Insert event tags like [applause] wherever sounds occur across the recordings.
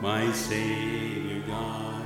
my Savior God,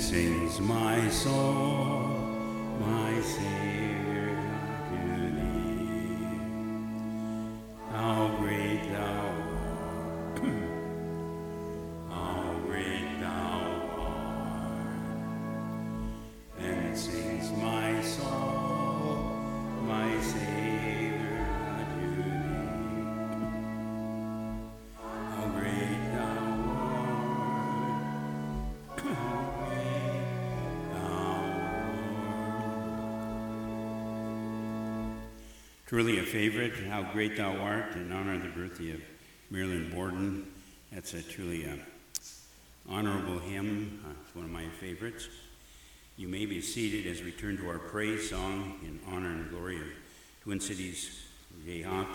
sings my soul, Truly a favorite, How Great Thou Art, in honor of the birthday of Marilyn Borden. That's a truly a honorable hymn. Uh, it's one of my favorites. You may be seated as we turn to our praise song in honor and glory of Twin Cities Jayhawk,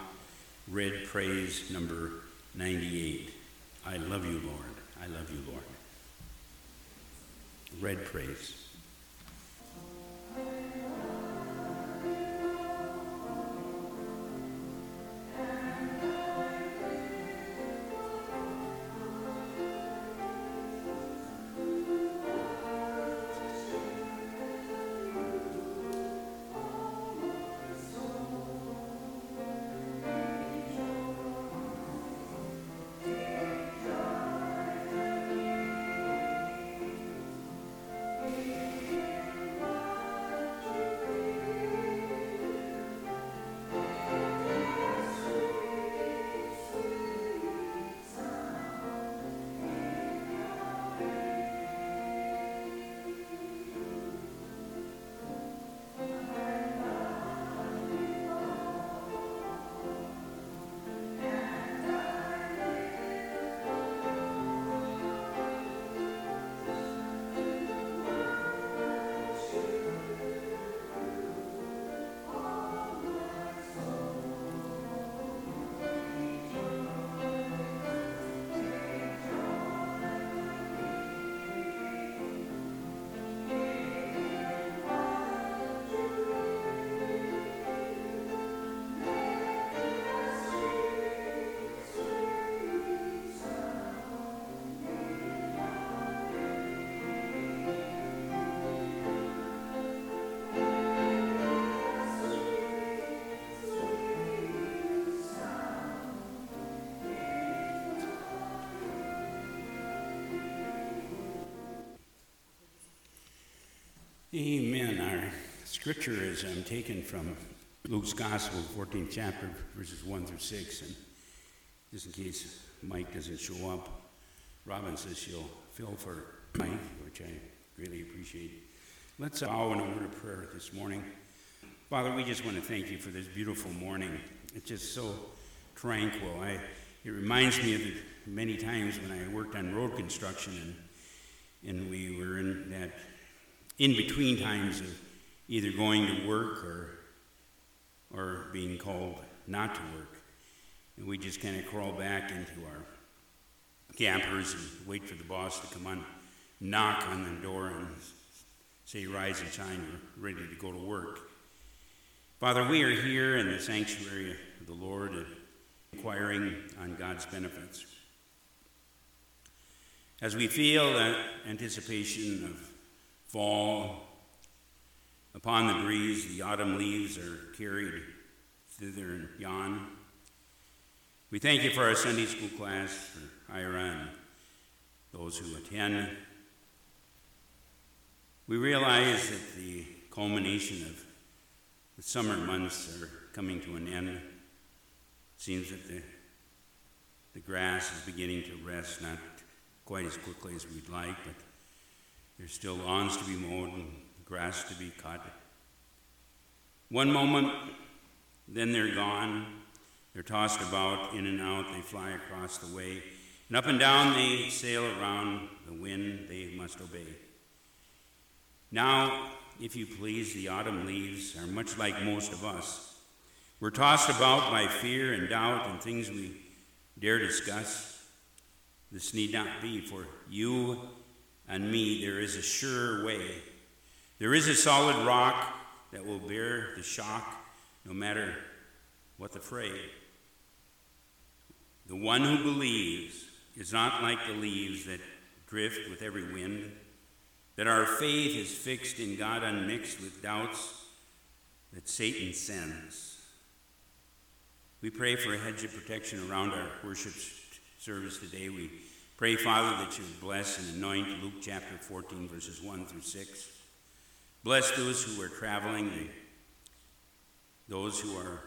Red Praise number 98. I love you, Lord. I love you, Lord. Red Praise. Amen. Our scripture is um, taken from Luke's Gospel, 14th chapter, verses 1 through 6. And just in case Mike doesn't show up, Robin says she'll fill for Mike, which I really appreciate. Let's bow in a word of prayer this morning. Father, we just want to thank you for this beautiful morning. It's just so tranquil. I, it reminds me of the many times when I worked on road construction and, and we were in that in between times of either going to work or, or being called not to work. And we just kind of crawl back into our campers and wait for the boss to come on, knock on the door and say, Rise and shine, we're ready to go to work. Father, we are here in the sanctuary of the Lord, uh, inquiring on God's benefits. As we feel that anticipation of fall. Upon the breeze, the autumn leaves are carried thither and yon. We thank you for our Sunday school class, for Ira and those who attend. We realize that the culmination of the summer months are coming to an end. It seems that the, the grass is beginning to rest, not quite as quickly as we'd like, but there's still lawns to be mowed and grass to be cut. One moment, then they're gone. They're tossed about, in and out, they fly across the way. And up and down they sail around the wind they must obey. Now, if you please, the autumn leaves are much like most of us. We're tossed about by fear and doubt and things we dare discuss. This need not be, for you and me, there is a sure way. There is a solid rock that will bear the shock no matter what the fray. The one who believes is not like the leaves that drift with every wind, that our faith is fixed in God unmixed with doubts that Satan sends. We pray for a hedge of protection around our worship service today. We Pray, Father, that you bless and anoint Luke chapter 14, verses 1 through 6. Bless those who are traveling, those who are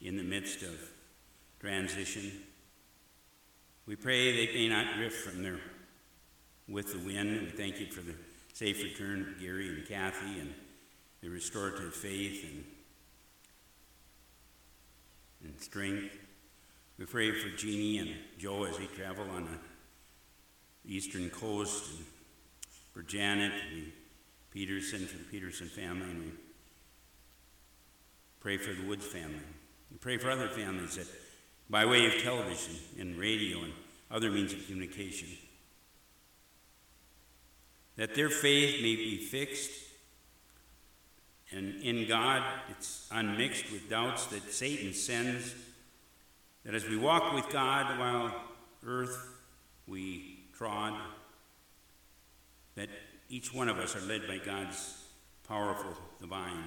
in the midst of transition. We pray they may not drift from their with the wind. We thank you for the safe return of Gary and Kathy and the restorative faith and, and strength. We pray for Jeannie and Joe as they travel on a Eastern Coast, and for Janet and Peterson, for the Peterson family, and we pray for the Woods family. We pray for other families that, by way of television and radio and other means of communication, that their faith may be fixed and in God it's unmixed with doubts that Satan sends, that as we walk with God while earth we trod, that each one of us are led by God's powerful divine.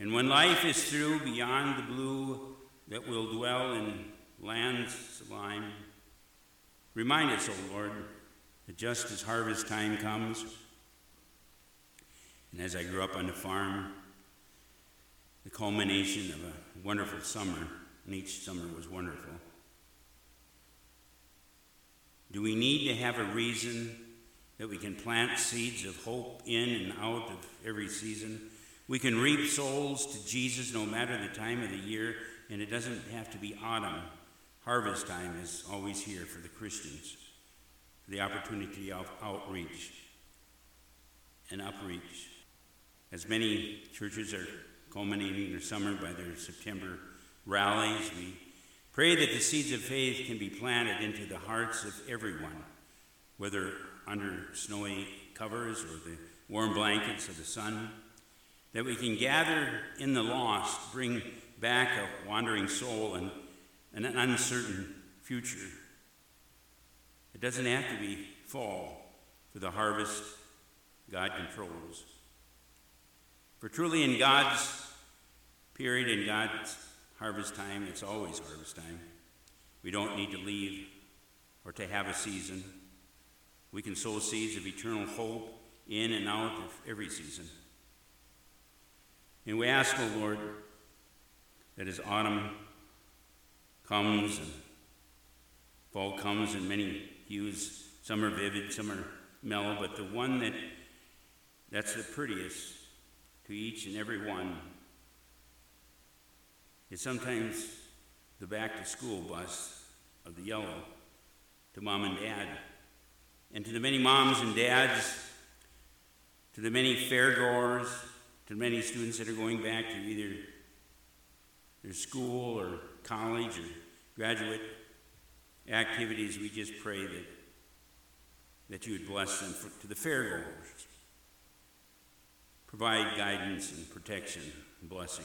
And when life is through beyond the blue that will dwell in lands sublime, remind us, O Lord, that just as harvest time comes, and as I grew up on the farm, the culmination of a wonderful summer, and each summer was wonderful. Do we need to have a reason that we can plant seeds of hope in and out of every season? We can reap souls to Jesus no matter the time of the year, and it doesn't have to be autumn. Harvest time is always here for the Christians. The opportunity of outreach and upreach. As many churches are culminating their summer by their September rallies, we Pray that the seeds of faith can be planted into the hearts of everyone, whether under snowy covers or the warm blankets of the sun, that we can gather in the lost, bring back a wandering soul and an uncertain future. It doesn't have to be fall for the harvest God controls. For truly, in God's period, in God's harvest time, it's always harvest time. We don't need to leave or to have a season. We can sow seeds of eternal hope in and out of every season. And we ask, O oh Lord, that as autumn comes and fall comes in many hues, some are vivid, some are mellow, but the one that that's the prettiest to each and every one is sometimes the back to school bus of the yellow to mom and dad. And to the many moms and dads, to the many fairgoers, to the many students that are going back to either their school or college or graduate activities, we just pray that, that you would bless them. For, to the fairgoers, provide guidance and protection and blessing.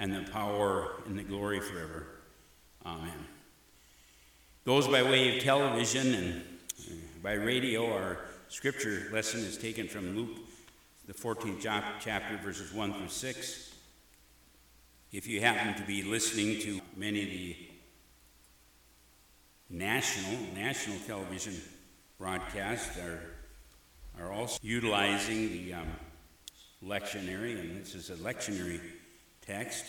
and the power, and the glory forever. Amen. Those by way of television and uh, by radio, our scripture lesson is taken from Luke, the 14th chapter, verses 1 through 6. If you happen to be listening to many of the national national television broadcasts are are also utilizing the um, lectionary, and this is a lectionary text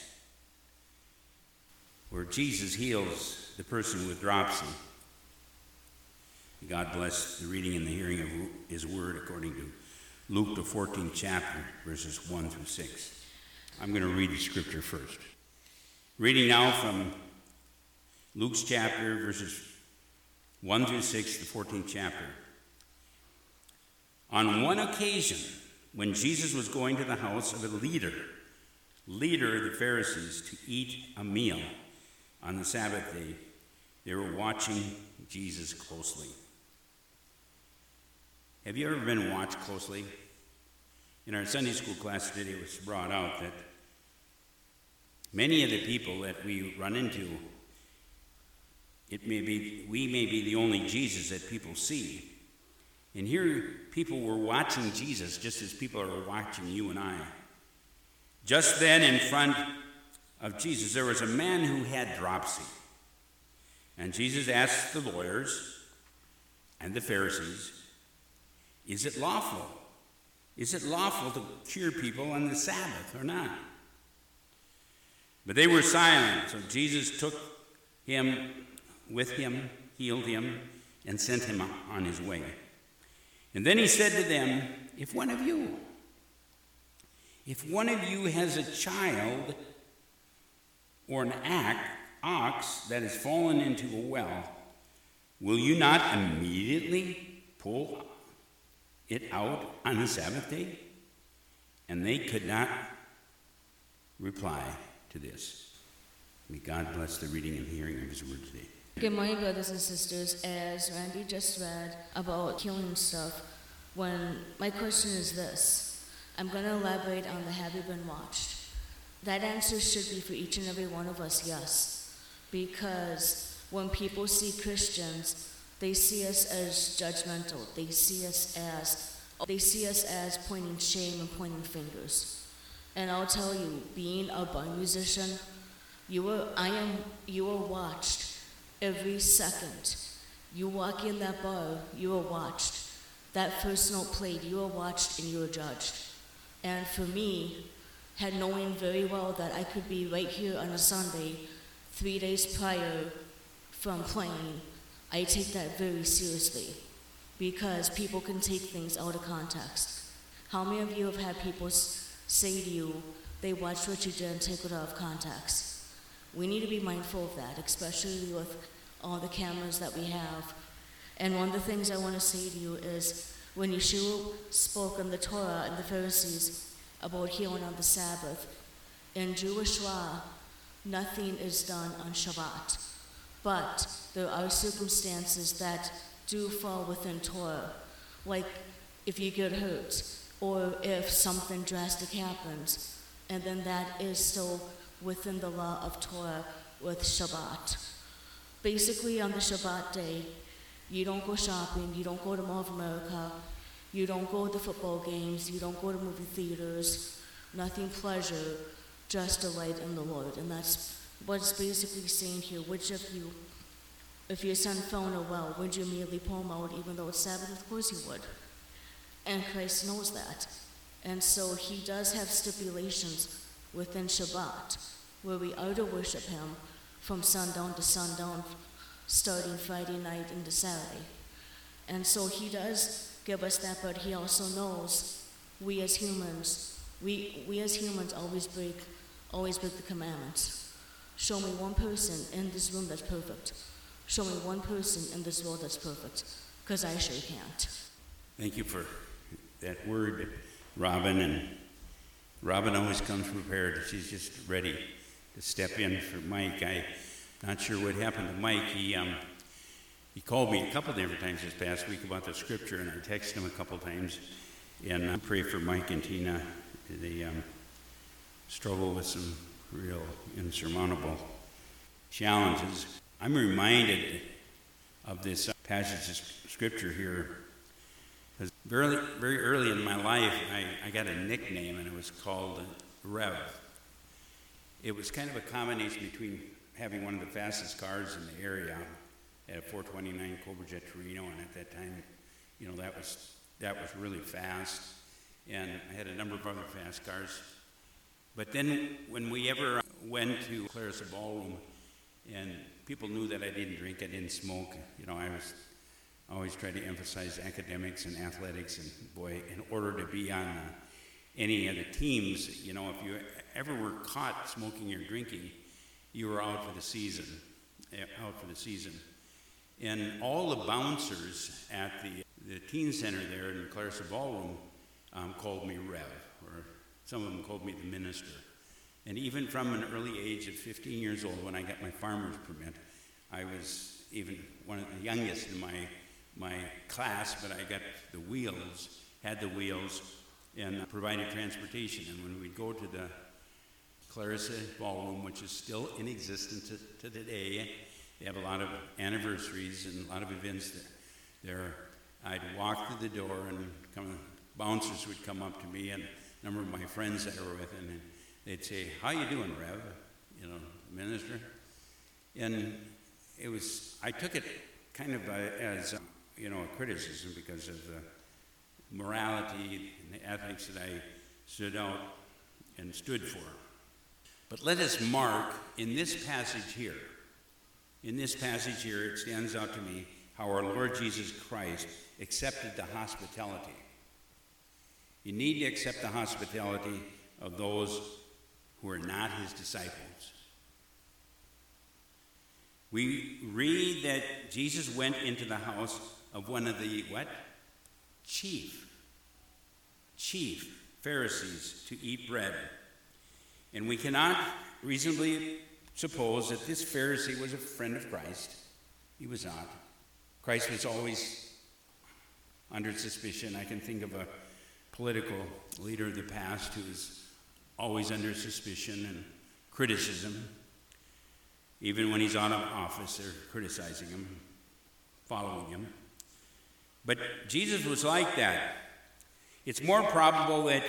where Jesus heals the person with dropsy. God bless the reading and the hearing of His word according to Luke, the 14th chapter, verses 1 through 6. I'm going to read the scripture first. Reading now from Luke's chapter, verses 1 through 6, the 14th chapter. On one occasion, when Jesus was going to the house of a leader, leader of the Pharisees, to eat a meal on the Sabbath day, they were watching Jesus closely. Have you ever been watched closely? In our Sunday school class today, it was brought out that Many of the people that we run into, it may be, we may be the only Jesus that people see. And here, people were watching Jesus just as people are watching you and I. Just then, in front of Jesus, there was a man who had dropsy. And Jesus asked the lawyers and the Pharisees, Is it lawful? Is it lawful to cure people on the Sabbath or not? But they were silent, so Jesus took him with him, healed him, and sent him on his way. And then he said to them, If one of you, if one of you has a child or an ox that has fallen into a well, will you not immediately pull it out on the Sabbath day? And they could not reply to this. May God bless the reading and hearing of His word today. Good morning, brothers and sisters. As Randy just read about killing stuff, when my question is this, I'm going to elaborate on the have you been watched. That answer should be for each and every one of us, yes. Because when people see Christians, they see us as judgmental. They see us as they see us as pointing shame and pointing fingers. And I'll tell you, being a bar musician, you were, I am, you are watched every second. You walk in that bar, you are watched. That first note played, you are watched and you are judged. And for me, had knowing very well that I could be right here on a Sunday, three days prior from playing, I take that very seriously because people can take things out of context. How many of you have had people say to you, they watched what you did and take it out of context. We need to be mindful of that, especially with all the cameras that we have. And one of the things I want to say to you is when Yeshua spoke in the Torah and the Pharisees about healing on the Sabbath, in Jewish law, nothing is done on Shabbat. But there are circumstances that do fall within Torah, like if you get hurt or if something drastic happens. And then that is still within the law of Torah with Shabbat. Basically, on the Shabbat day, you don't go shopping, you don't go to Mall of America, you don't go to football games, you don't go to movie theaters, nothing pleasure, just delight in the Lord. And that's what it's basically saying here. Which of you, if your son fell in a well, would you immediately pull him out even though it's Sabbath? Of course you would. And Christ knows that. And so he does have stipulations within Shabbat where we are to worship him from sundown to sundown, starting Friday night into Saturday. And so he does give us that, but he also knows we as humans, we, we as humans always break, always break the commandments. Show me one person in this room that's perfect. Show me one person in this world that's perfect, because I sure can't. Thank you for that word, Robin. And Robin always comes prepared. She's just ready to step in for Mike. I not sure what happened to Mike. He um, he called me a couple different times this past week about the scripture, and I texted him a couple times. And I pray for Mike and Tina. They um, struggle with some real insurmountable challenges. I'm reminded of this passage of scripture here. Because very, very early in my life, I, I got a nickname, and it was called Rev. It was kind of a combination between having one of the fastest cars in the area at a 429 Cobra Jet Torino, and at that time, you know, that was that was really fast. And I had a number of other fast cars. But then when we ever went to Clarissa Ballroom, and people knew that I didn't drink, I didn't smoke, you know, I was always trying to emphasize academics and athletics, and boy, in order to be on any of the teams, you know, if you ever were caught smoking or drinking, you were out for the season, eh, out for the season. And all the bouncers at the, the teen center there in Clarissa Ballroom um, called me Rev, or some of them called me the minister. And even from an early age of 15 years old, when I got my farmer's permit, I was even one of the youngest in my, my class, but I got the wheels, had the wheels, and provided transportation. And when we'd go to the Clarissa Ballroom, which is still in existence to, to today, they have a lot of anniversaries and a lot of events there. I'd walk through the door, and come, bouncers would come up to me, and a number of my friends that I were with, and they'd say, "How you doing, Rev?" You know, minister. And it was I took it kind of uh, as um, you know a criticism because of the morality and the ethics that I stood out and stood for. But let us mark in this passage here, in this passage here, it stands out to me how our Lord Jesus Christ accepted the hospitality. You need to accept the hospitality of those who are not his disciples. We read that Jesus went into the house of one of the what? Chief chief Pharisees to eat bread. And we cannot reasonably suppose that this Pharisee was a friend of Christ. He was not. Christ was always under suspicion. I can think of a political leader of the past who was always under suspicion and criticism. Even when he's out of office, they're criticizing him, following him. But Jesus was like that. It's more probable that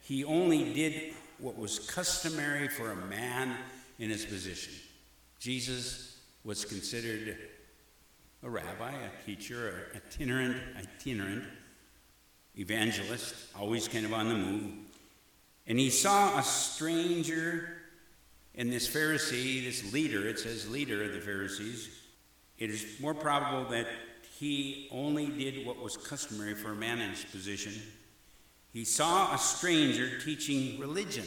he only did what was customary for a man in his position. Jesus was considered a rabbi, a teacher, a itinerant, itinerant evangelist, always kind of on the move. And he saw a stranger in this Pharisee, this leader, it says leader of the Pharisees. It is more probable that he only did what was customary for a man in his position he saw a stranger teaching religion,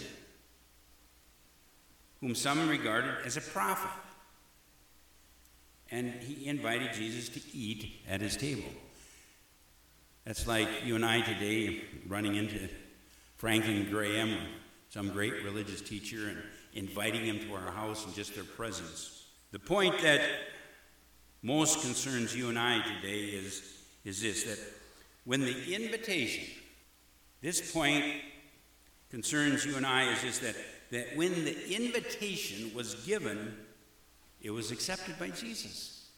whom some regarded as a prophet. And he invited Jesus to eat at his table. That's like you and I today running into Franklin Graham, some great religious teacher, and inviting him to our house and just their presence. The point that most concerns you and I today is, is this that when the invitation, this point concerns you and I, is just that, that when the invitation was given, it was accepted by Jesus.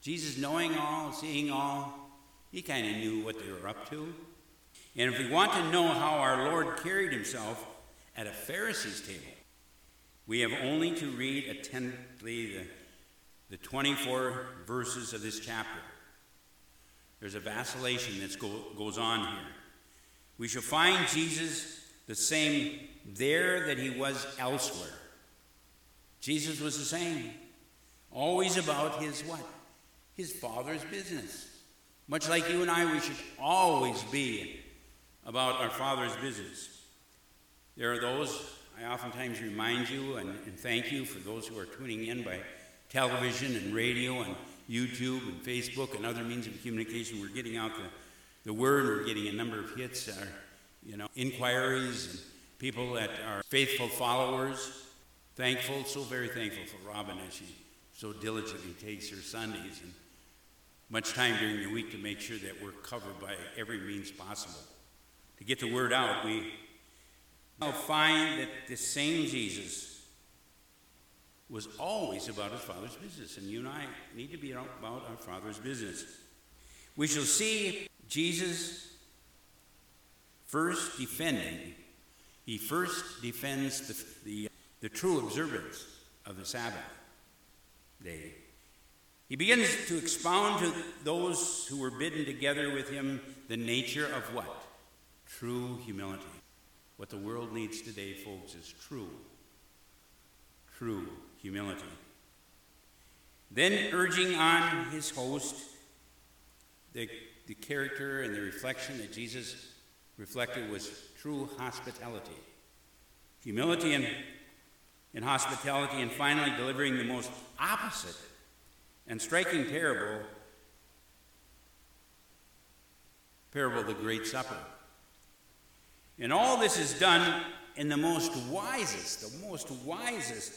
Jesus, knowing all, seeing all, he kind of knew what they were up to. And if we want to know how our Lord carried himself at a Pharisee's table, we have only to read attentively the, the 24 verses of this chapter. There's a vacillation that go, goes on here. We shall find Jesus the same there that he was elsewhere. Jesus was the same, always about his what? His Father's business. Much like you and I, we should always be about our Father's business. There are those, I oftentimes remind you and, and thank you for those who are tuning in by television and radio and YouTube and Facebook and other means of communication. We're getting out the, the word, we're getting a number of hits, uh, you know, inquiries, and people that are faithful followers. Thankful, so very thankful for Robin as she so diligently takes her Sundays and much time during the week to make sure that we're covered by every means possible. To get the word out, we now find that the same Jesus was always about his Father's business, and you and I need to be about our Father's business. We shall see Jesus first defending, he first defends the, the, the true observance of the Sabbath day. He begins to expound to those who were bidden together with him the nature of what? True humility. What the world needs today, folks, is true, true humility. Then urging on his host the, the character and the reflection that Jesus reflected was true hospitality. Humility and, and hospitality, and finally delivering the most opposite and striking parable parable of the Great Supper. And all this is done in the most wisest, the most wisest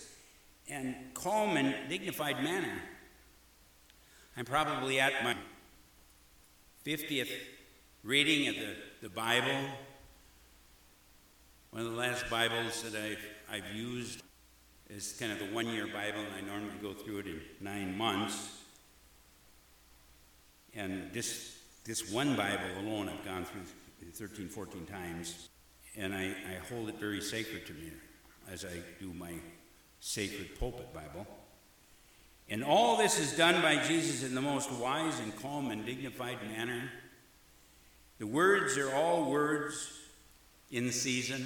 and calm and dignified manner. I'm probably at my 50th reading of the, the Bible. One of the last Bibles that I've, I've used is kind of the one year Bible, and I normally go through it in nine months. And this, this one Bible alone, I've gone through 13, 14 times, and I, I hold it very sacred to me as I do my sacred pulpit Bible. And all this is done by Jesus in the most wise and calm and dignified manner. The words are all words in season,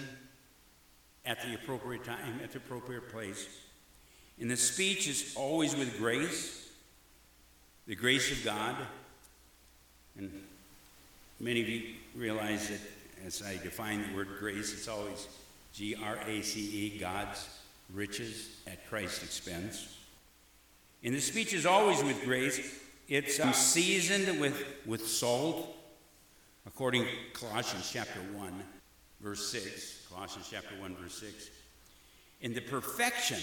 at the appropriate time, at the appropriate place. And the speech is always with grace, the grace of God. And many of you realize that as I define the word grace, it's always G R A C E, God's riches at Christ's expense. And the speech is always with grace. It's um, seasoned with, with salt, according to Colossians chapter 1, verse 6. Colossians chapter 1, verse 6. In the perfection,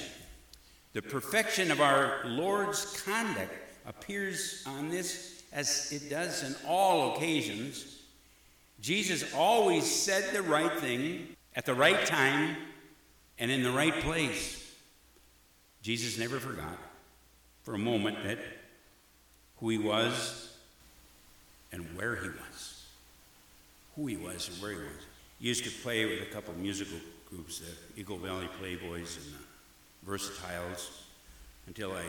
the perfection of our Lord's conduct appears on this as it does in all occasions. Jesus always said the right thing at the right time and in the right place. Jesus never forgot for a moment that who he was and where he was. Who he was and where he was. He used to play with a couple of musical groups, the Eagle Valley Playboys and the Versatiles, until I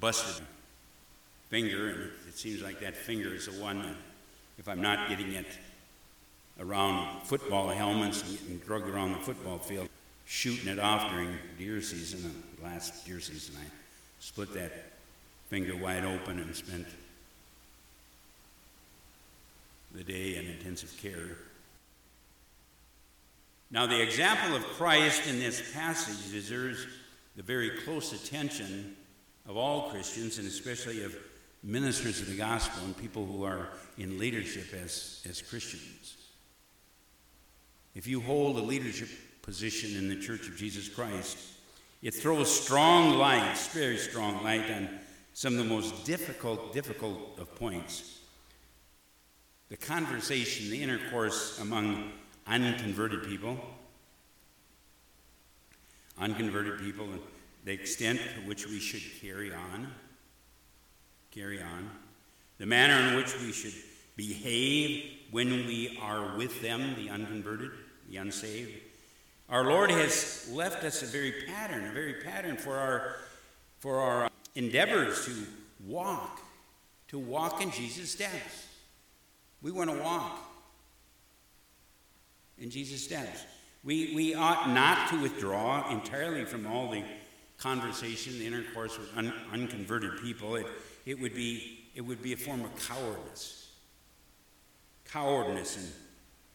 busted a finger, and it seems like that finger is the one that, if I'm not getting it around football helmets and getting drugged around the football field, shooting it off during deer season, and last deer season, I split that finger wide open and spent the day in intensive care. Now, the example of Christ in this passage deserves the very close attention of all Christians, and especially of ministers of the gospel and people who are in leadership as, as Christians. If you hold a leadership position in the Church of Jesus Christ. It throws strong light, very strong light, on some of the most difficult, difficult of points. the conversation, the intercourse among unconverted people. Unconverted people, and the extent to which we should carry on, carry on, the manner in which we should behave when we are with them, the unconverted, the unsaved. Our Lord has left us a very pattern, a very pattern for our, for our uh, endeavors to walk, to walk in Jesus' steps. We want to walk in Jesus' steps. We, we ought not to withdraw entirely from all the conversation, the intercourse with un, unconverted people. It, it, would be, it would be a form of cowardice. Cowardice and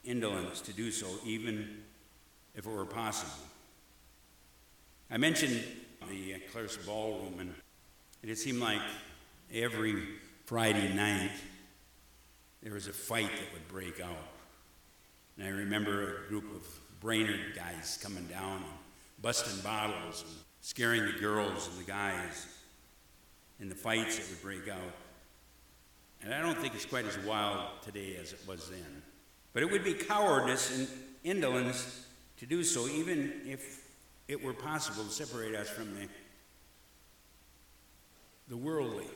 indolence to do so, even if it were possible. I mentioned the uh, Claris Ballroom, and it seemed like every Friday night there was a fight that would break out. And I remember a group of Brainerd guys coming down and busting bottles and scaring the girls and the guys in the fights that would break out. And I don't think it's quite as wild today as it was then. But it would be cowardice and indolence to do so, even if it were possible to separate us from the, the worldly.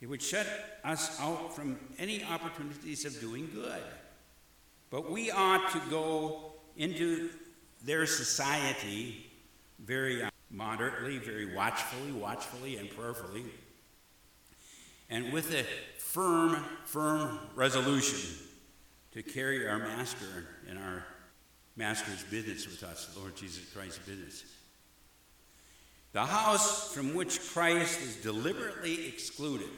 It would shut us out from any opportunities of doing good. But we ought to go into their society very uh, moderately, very watchfully, watchfully, and prayerfully, and with a firm, firm resolution to carry our Master and our Master's business with us, Lord Jesus Christ's business. The house from which Christ is deliberately excluded,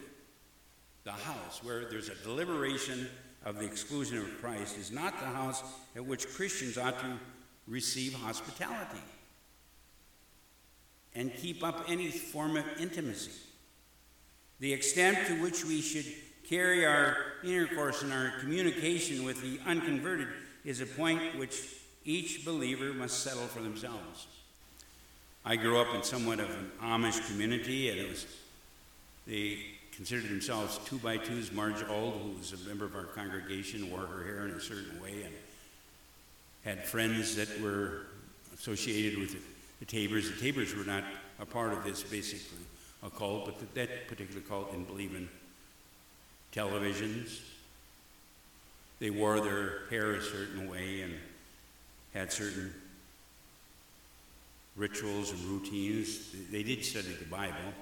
the house where there's a deliberation of the exclusion of Christ, is not the house at which Christians ought to receive hospitality and keep up any form of intimacy. The extent to which we should carry our intercourse and our communication with the unconverted is a point which each believer must settle for themselves. I grew up in somewhat of an Amish community, and it was they considered themselves two by twos. Marge Old, who was a member of our congregation, wore her hair in a certain way and had friends that were associated with the, Tabors. The Tabors were not a part of this basically a cult, but that particular cult didn't believe in televisions. They wore their hair a certain way and had certain rituals and routines. They did study the Bible,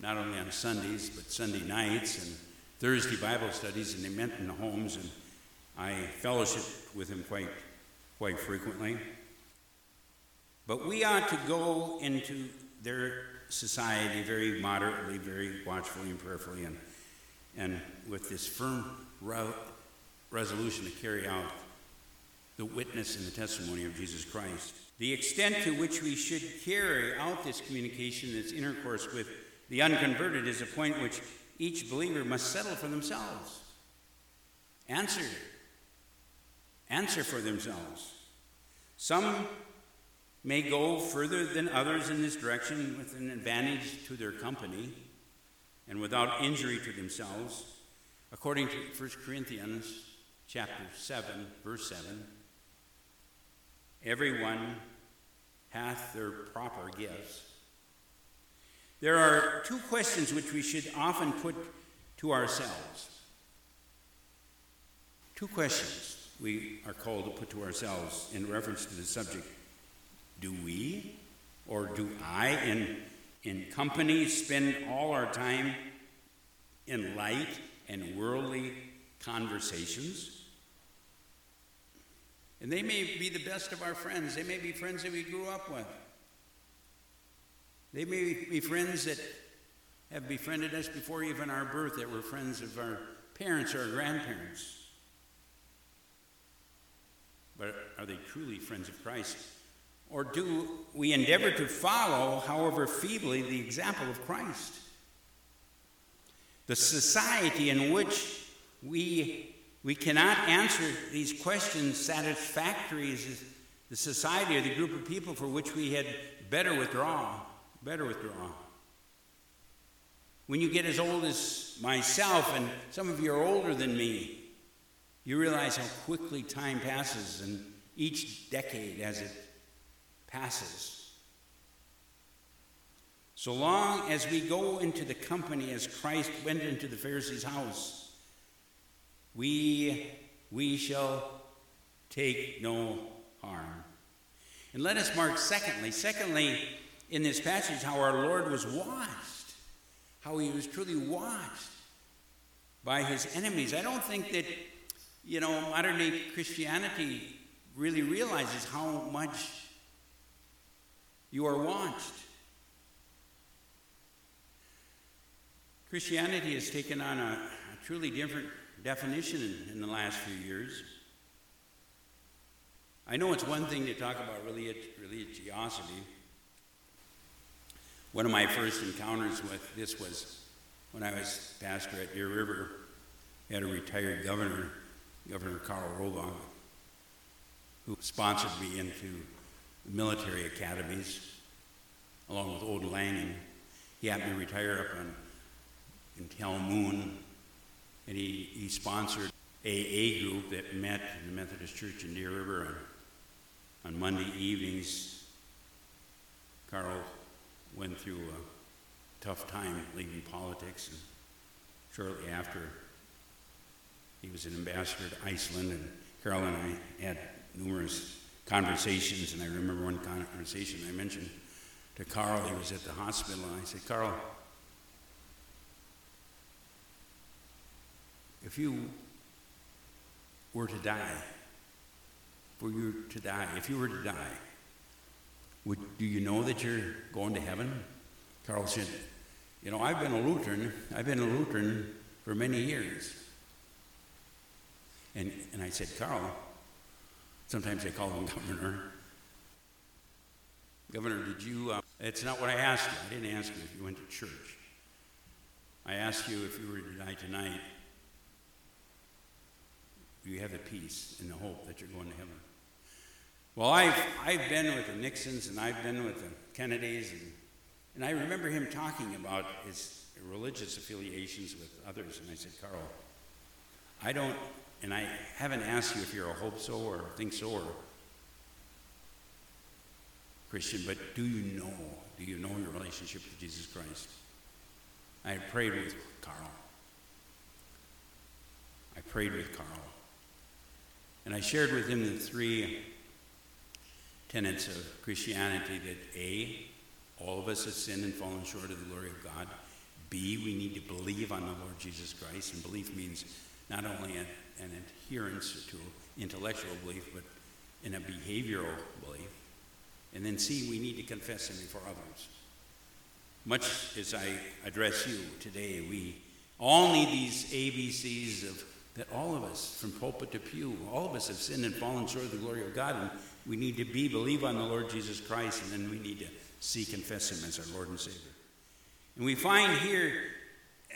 not only on Sundays, but Sunday nights and Thursday Bible studies, and they met in the homes, and I fellowshiped with them quite, quite frequently. But we ought to go into their society very moderately, very watchfully and prayerfully, and, and with this firm re- resolution to carry out the witness and the testimony of Jesus Christ. The extent to which we should carry out this communication, this intercourse with the unconverted, is a point which each believer must settle for themselves. Answer. Answer for themselves. Some may go further than others in this direction with an advantage to their company and without injury to themselves. According to 1 Corinthians chapter 7, verse 7, everyone hath their proper gifts. There are two questions which we should often put to ourselves. Two questions we are called to put to ourselves in reference to the subject. Do we, or do I, in, in company, spend all our time in light and worldly conversations? And they may be the best of our friends. They may be friends that we grew up with. They may be friends that have befriended us before even our birth, that were friends of our parents or our grandparents. But are they truly friends of Christ? Or do we endeavor to follow, however feebly, the example of Christ? The society in which we, we cannot answer these questions satisfactorily is the society or the group of people for which we had better withdraw, better withdraw. When you get as old as myself, and some of you are older than me, you realize how quickly time passes and each decade as it passes. So long as we go into the company as Christ went into the Pharisee's house, we, we shall take no harm. And let us mark, secondly, secondly, in this passage, how our Lord was watched, how he was truly watched by his enemies. I don't think that, you know, modern day Christianity really realizes how much you are watched. Christianity has taken on a, a truly different definition in, the last few years. I know it's one thing to talk about religiosity. One of my first encounters with this was when I was pastor at Deer River. We had a retired governor, Governor Carl Rolvaag, who sponsored me into military academies along with Old Lanning. He happened to retire up on, in Talmoon, and he, he sponsored AA group that met in the Methodist Church in Deer River on, on Monday evenings. Carl went through a tough time leaving politics, and shortly after, he was an ambassador to Iceland, and Carol and I had numerous conversations, and I remember one conversation I mentioned to Carl, he was at the hospital, and I said, Carl, if you were to die, for you to die, if you were to die, would, do you know that you're going to heaven? Carl said, You know, I've been a Lutheran. I've been a Lutheran for many years. And, and I said, Carl, sometimes they call him [laughs] governor. Governor, did you? Uh, it's not what I asked you. I didn't ask you if you went to church. I asked you if you were to die tonight, you have the peace and the hope that you're going to heaven? Well, I've, I've been with the Nixons and I've been with the Kennedys, and, and I remember him talking about his religious affiliations with others. And I said, Carl, I don't, and I haven't asked you if you're a hope so or think so or Christian, but do you know, do you know your relationship with Jesus Christ? I prayed with Carl. I prayed with Carl. And I shared with him the three tenets of Christianity that A, all of us have sinned and fallen short of the glory of God. B, we need to believe on the Lord Jesus Christ, and belief means not only an, an adherence to intellectual belief, but in a behavioral belief. And then C, we need to confess Him before others. Much as I address you today, we all need these ABCs of that all of us, from pulpit to pew, all of us have sinned and fallen short of the glory of God, and we need to be, believe on the Lord Jesus Christ, and then we need to see, confess Him as our Lord and Savior. And we find here,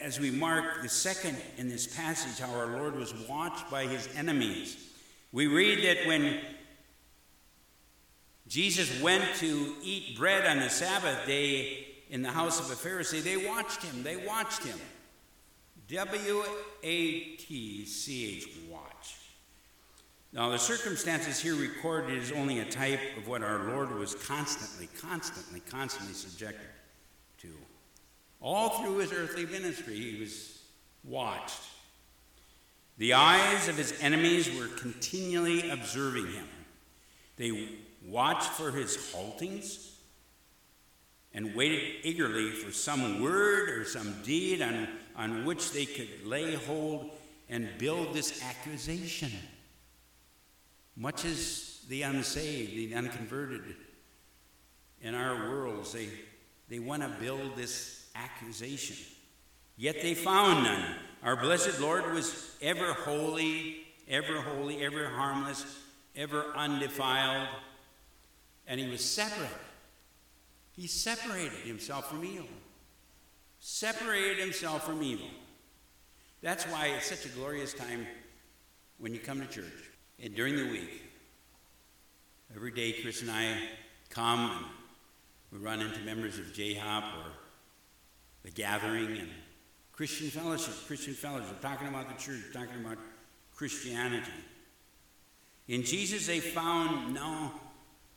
as we mark the second in this passage, how our Lord was watched by His enemies. We read that when Jesus went to eat bread on the Sabbath day in the house of a Pharisee, they watched him. They watched him. W A T C H, watch. Now, the circumstances here recorded is only a type of what our Lord was constantly, constantly, constantly subjected to. All through his earthly ministry, he was watched. The eyes of his enemies were continually observing him. They watched for his haltings and waited eagerly for some word or some deed on, on which they could lay hold and build this accusation. Much as the unsaved, the unconverted in our worlds, they, they want to build this accusation. Yet they found none. Our blessed Lord was ever holy, ever holy, ever harmless, ever undefiled, and he was separate. He separated himself from evil. Separated himself from evil. That's why it's such a glorious time when you come to church and during the week. Every day, Chris and I come and we run into members of J-Hop or the gathering and Christian fellowship, Christian fellowship, talking about the church, talking about Christianity. In Jesus, they found no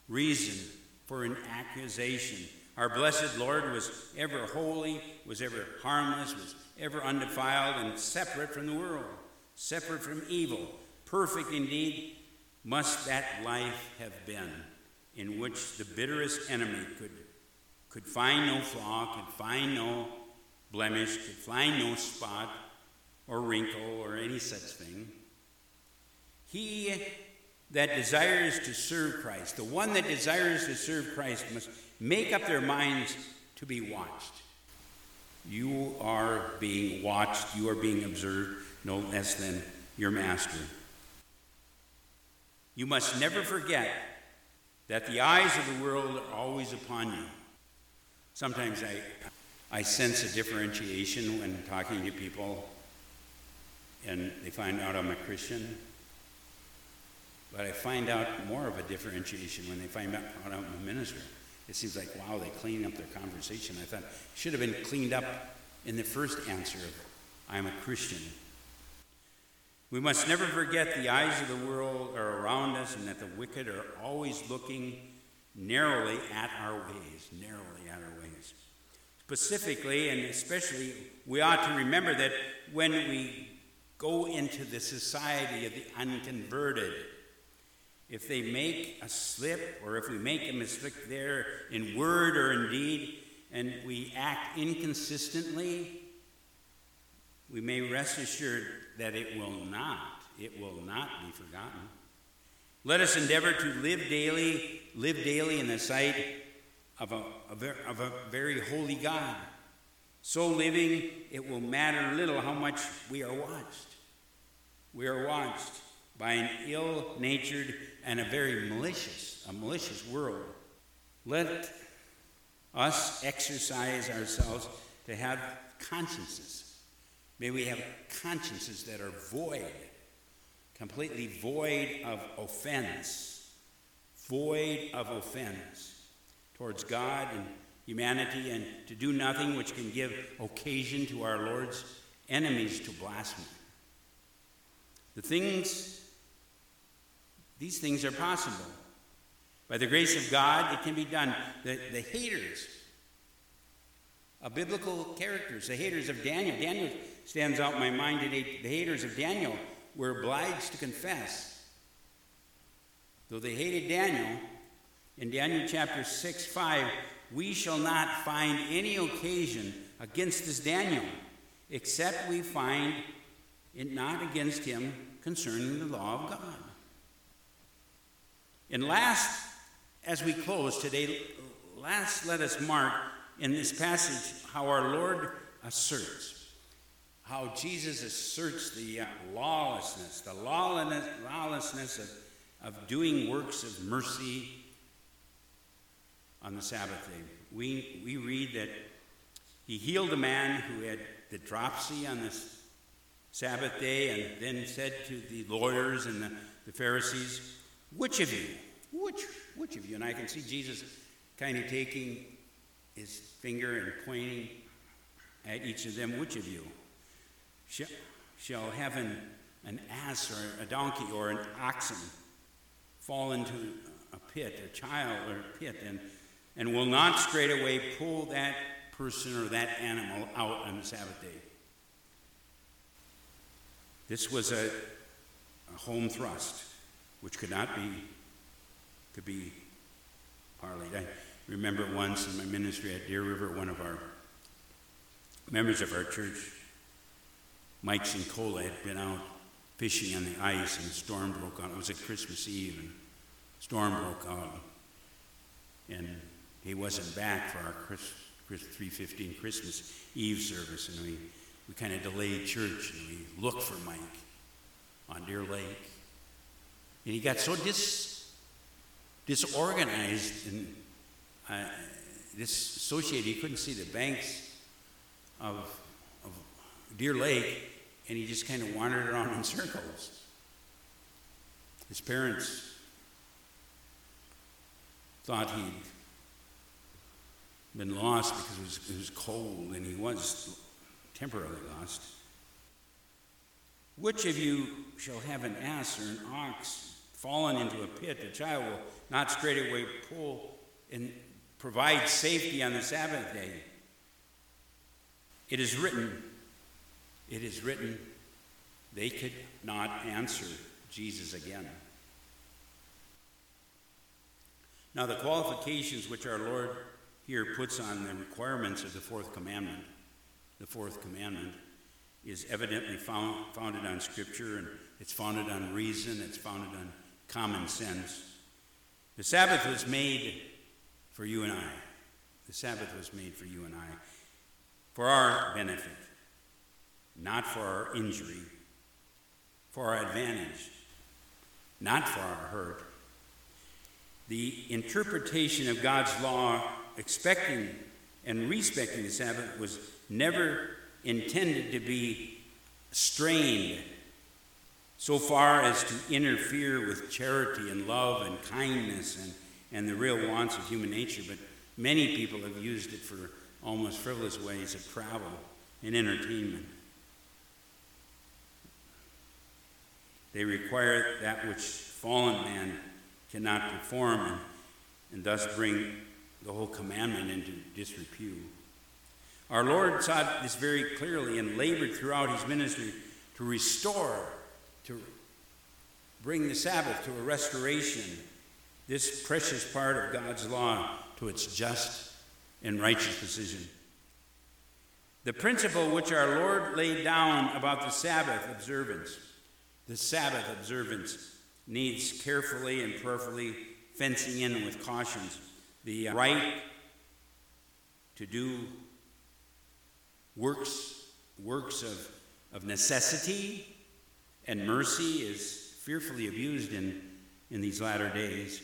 reason for an accusation. Our blessed Lord was ever holy, was ever harmless, was ever undefiled, and separate from the world, separate from evil. Perfect indeed must that life have been, in which the bitterest enemy could, could find no flaw, could find no blemish, could find no spot or wrinkle or any such thing. He that desires to serve Christ, the one that desires to serve Christ, must make up their minds to be watched. You are being watched, you are being observed no less than your master. You must never forget that the eyes of the world are always upon you. Sometimes I, I sense a differentiation when talking to people and they find out I'm a Christian. But I find out more of a differentiation when they find out I'm a minister. It seems like, wow, they cleaned up their conversation. I thought it should have been cleaned up in the first answer of, I'm a Christian. We must never forget the eyes of the world are around us and that the wicked are always looking narrowly at our ways, narrowly at our ways. Specifically and especially, we ought to remember that when we go into the society of the unconverted, if they make a slip or if we make a mistake there in word or in deed and we act inconsistently, we may rest assured that it will not, it will not be forgotten. Let us endeavor to live daily, live daily in the sight of a, of a very holy God. So living, it will matter little how much we are watched. We are watched by an ill natured and a very malicious, a malicious world. Let us exercise ourselves to have consciences. May we have consciences that are void, completely void of offense, void of offense towards God and humanity, and to do nothing which can give occasion to our Lord's enemies to blaspheme. The things, these things are possible. By the grace of God, it can be done. The, the haters of biblical characters, the haters of Daniel, Daniel stands out in my mind today. The haters of Daniel were obliged to confess. Though they hated Daniel, in Daniel chapter 6 5, we shall not find any occasion against this Daniel, except we find it not against him concerning the law of God. And last, as we close today, last let us mark in this passage how our Lord asserts, how Jesus asserts the uh, lawlessness, the lawlessness of, of doing works of mercy on the Sabbath day. We, we read that he healed a man who had the dropsy on this Sabbath day and then said to the lawyers and the, the Pharisees, Which of you, which, which of you, and I can see Jesus kind of taking his finger and pointing at each of them, which of you shall, shall have an, an ass or a donkey or an oxen fall into a pit, a child or a pit, and, and will not straightway pull that person or that animal out on the Sabbath day? This was a, a home thrust, which could not be, could be parlayed. I remember once in my ministry at Deer River, one of our members of our church, Mike Sincola, had been out fishing on the ice and a storm broke out. It was a Christmas Eve and storm broke out. And he wasn't back for our Chris, Chris 315 Christmas Eve service, and we we kind of delayed church and we looked for Mike on Deer Lake. And he got so dis, disorganized and uh, disassociated, he couldn't see the banks of, of Deer Lake, and he just kind of wandered around in circles. His parents thought he'd been lost because it was, it was cold, and he was temporarily lost. Which of you shall have an ass or an ox fallen into a pit? The child will not straightway pull and provide safety on the Sabbath day. It is written, it is written, they could not answer Jesus again. Now, the qualifications which our Lord here puts on the requirements of the fourth commandment, the fourth commandment, is evidently found, founded on Scripture and it's founded on reason, it's founded on common sense. The Sabbath was made for you and I. The Sabbath was made for you and I, for our benefit, not for our injury, for our advantage, not for our hurt. The interpretation of God's law, expecting and respecting the Sabbath, was never intended to be strained so far as to interfere with charity and love and kindness and, and the real wants of human nature, but many people have used it for almost frivolous ways of travel and entertainment. They require that which fallen man cannot perform and, and thus bring the whole commandment into disrepute. Our Lord saw this very clearly and labored throughout his ministry to restore, to bring the Sabbath to a restoration, this precious part of God's law to its just and righteous position. The principle which our Lord laid down about the Sabbath observance, the Sabbath observance, needs carefully and prayerfully fencing in with cautions. The right to do works, works of, of necessity and mercy is fearfully abused in, in these latter days.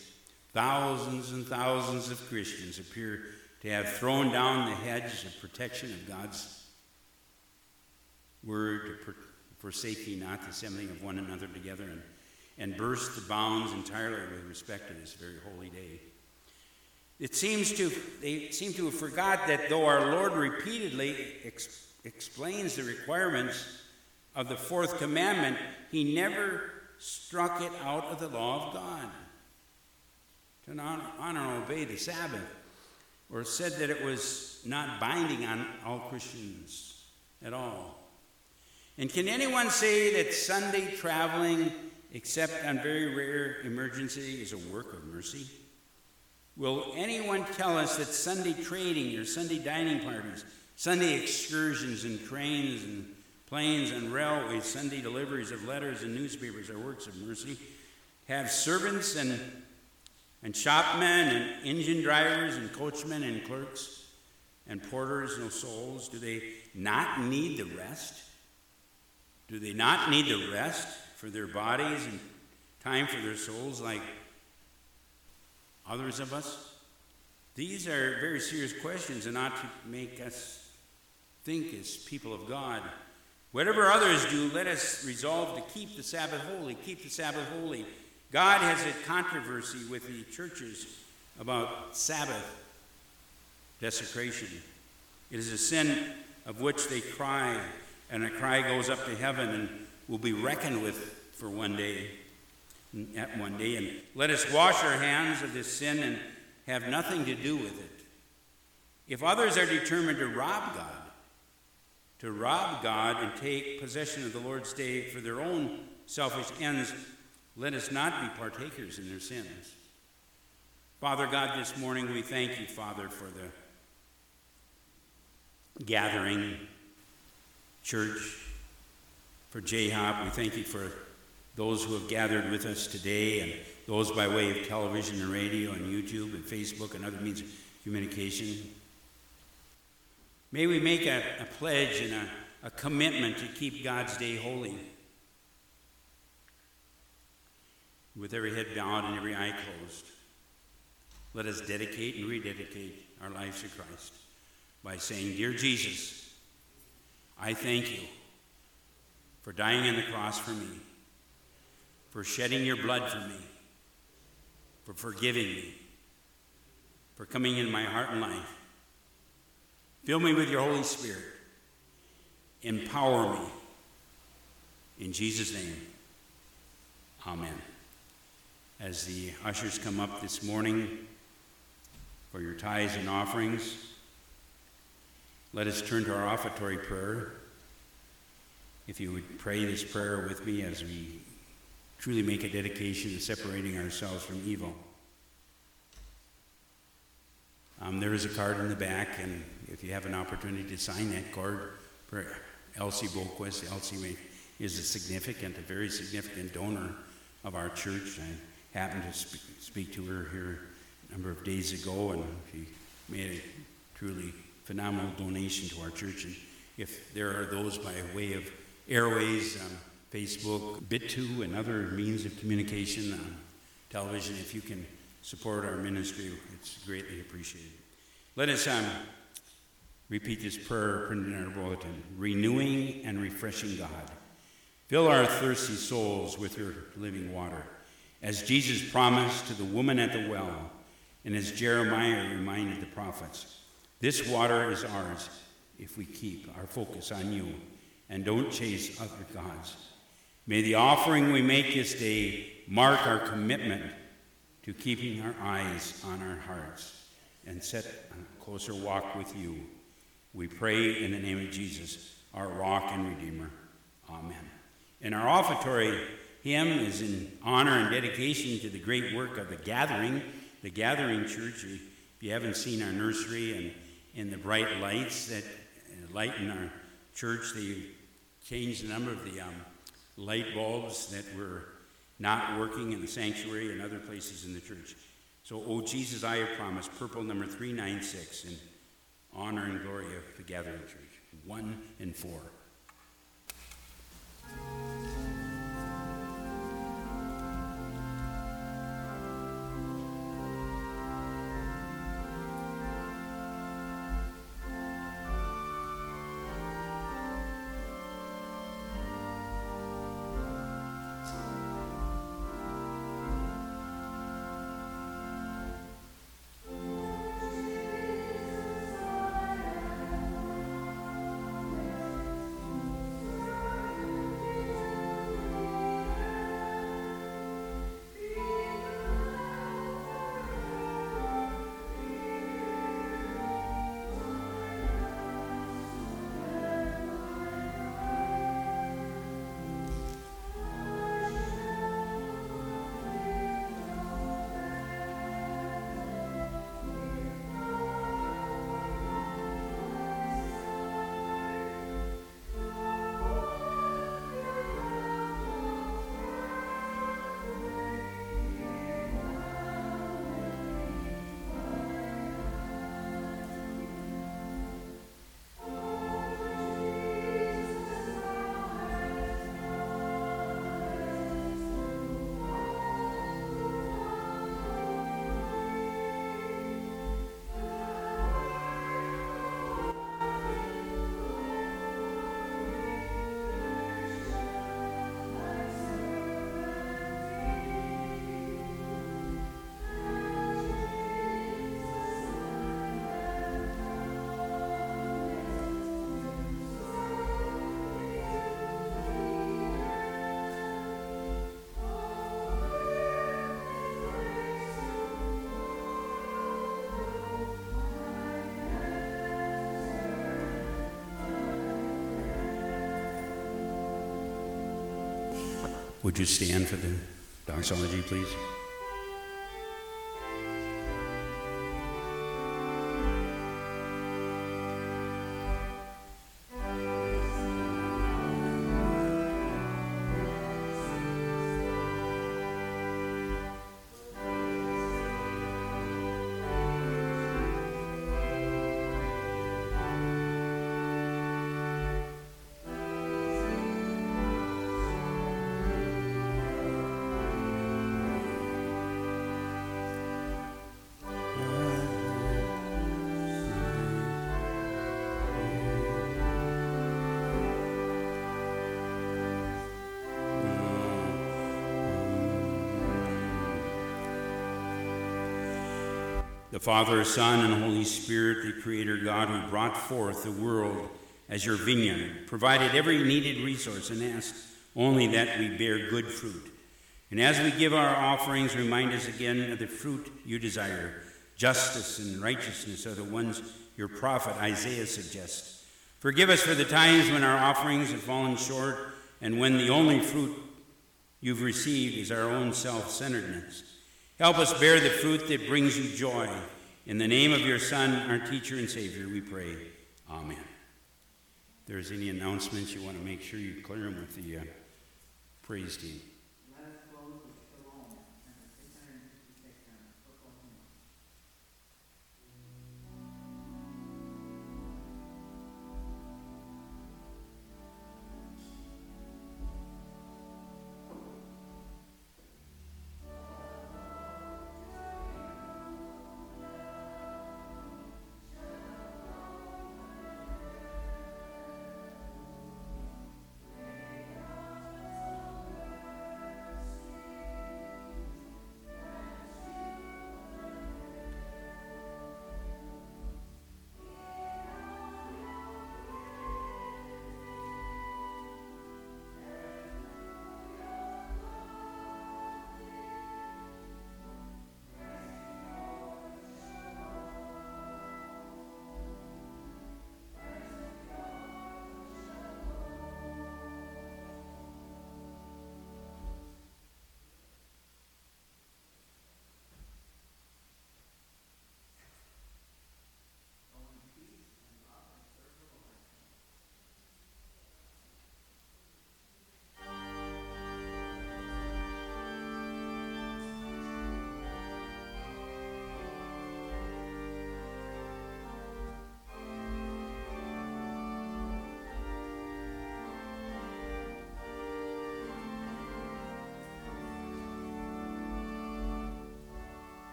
Thousands and thousands of Christians appear to have thrown down the hedge of protection of God's word, forsaking not the assembling of one another together, and, and burst the bounds entirely with respect to this very holy day. It seems to, they seem to have forgot that though our Lord repeatedly ex- explains the requirements of the fourth commandment, he never struck it out of the law of God to honor and obey the Sabbath, or said that it was not binding on all Christians at all. And can anyone say that Sunday traveling, except on very rare emergency, is a work of mercy? Will anyone tell us that Sunday trading or Sunday dining parties, Sunday excursions and trains and planes and railways, Sunday deliveries of letters and newspapers are works of mercy? Have servants and, and shopmen and engine drivers and coachmen and clerks and porters no souls? Do they not need the rest? Do they not need the rest for their bodies and time for their souls like others of us? These are very serious questions and ought to make us think as people of God. Whatever others do, let us resolve to keep the Sabbath holy. Keep the Sabbath holy. God has a controversy with the churches about Sabbath desecration. It is a sin of which they cry, and a cry goes up to heaven and will be reckoned with for one day at one day. And let us wash our hands of this sin and have nothing to do with it. If others are determined to rob God, to rob God and take possession of the Lord's day for their own selfish ends, let us not be partakers in their sins. Father God, this morning we thank you, Father, for the gathering church, for J-Hop. We thank you for those who have gathered with us today and those by way of television and radio and YouTube and Facebook and other means of communication. May we make a, a pledge and a, a commitment to keep God's day holy. With every head bowed and every eye closed, let us dedicate and rededicate our lives to Christ by saying, Dear Jesus, I thank you for dying on the cross for me for shedding your blood for me, for forgiving me, for coming in my heart and life, Fill me with your Holy Spirit. Empower me. In Jesus' name, amen. As the ushers come up this morning for your tithes and offerings, let us turn to our offertory prayer. If you would pray this prayer with me as we truly make a dedication to separating ourselves from evil. Um, there is a card in the back, and if you have an opportunity to sign that card for Elsie Boquist, Elsie is a significant, a very significant donor of our church. I happened to speak, speak to her here a number of days ago, and she made a truly phenomenal donation to our church. And if there are those by way of airways, um, Facebook, Bit2, and other means of communication, um, television, if you can support our ministry, it's greatly appreciated. Let us um, repeat this prayer printed in our bulletin renewing and refreshing God. Fill our thirsty souls with your living water, as Jesus promised to the woman at the well, and as Jeremiah reminded the prophets. This water is ours if we keep our focus on you and don't chase other gods. May the offering we make this day mark our commitment to keeping our eyes on our hearts and set a closer walk with you. We pray in the name of Jesus, our rock and redeemer. Amen. And our offertory hymn is in honor and dedication to the great work of the gathering, the gathering church. If you haven't seen our nursery and, and the bright lights that light in our church, they changed a number of the um, light bulbs that were not working in the sanctuary and other places in the church. So, oh Jesus, I have promised, purple number 396, in honor and glory of the gathering church, 1 and 4. Would you stand for the doxology, please? The Father, Son, and Holy Spirit, the Creator God who brought forth the world as your vineyard, provided every needed resource, and asked only that we bear good fruit. And as we give our offerings, remind us again of the fruit you desire. Justice and righteousness are the ones your prophet Isaiah suggests. Forgive us for the times when our offerings have fallen short and when the only fruit you've received is our own self centeredness. Help us bear the fruit that brings you joy. In the name of your Son, our teacher and Savior, we pray. Amen. If there's any announcements you want to make sure you clear them with the uh, praise team.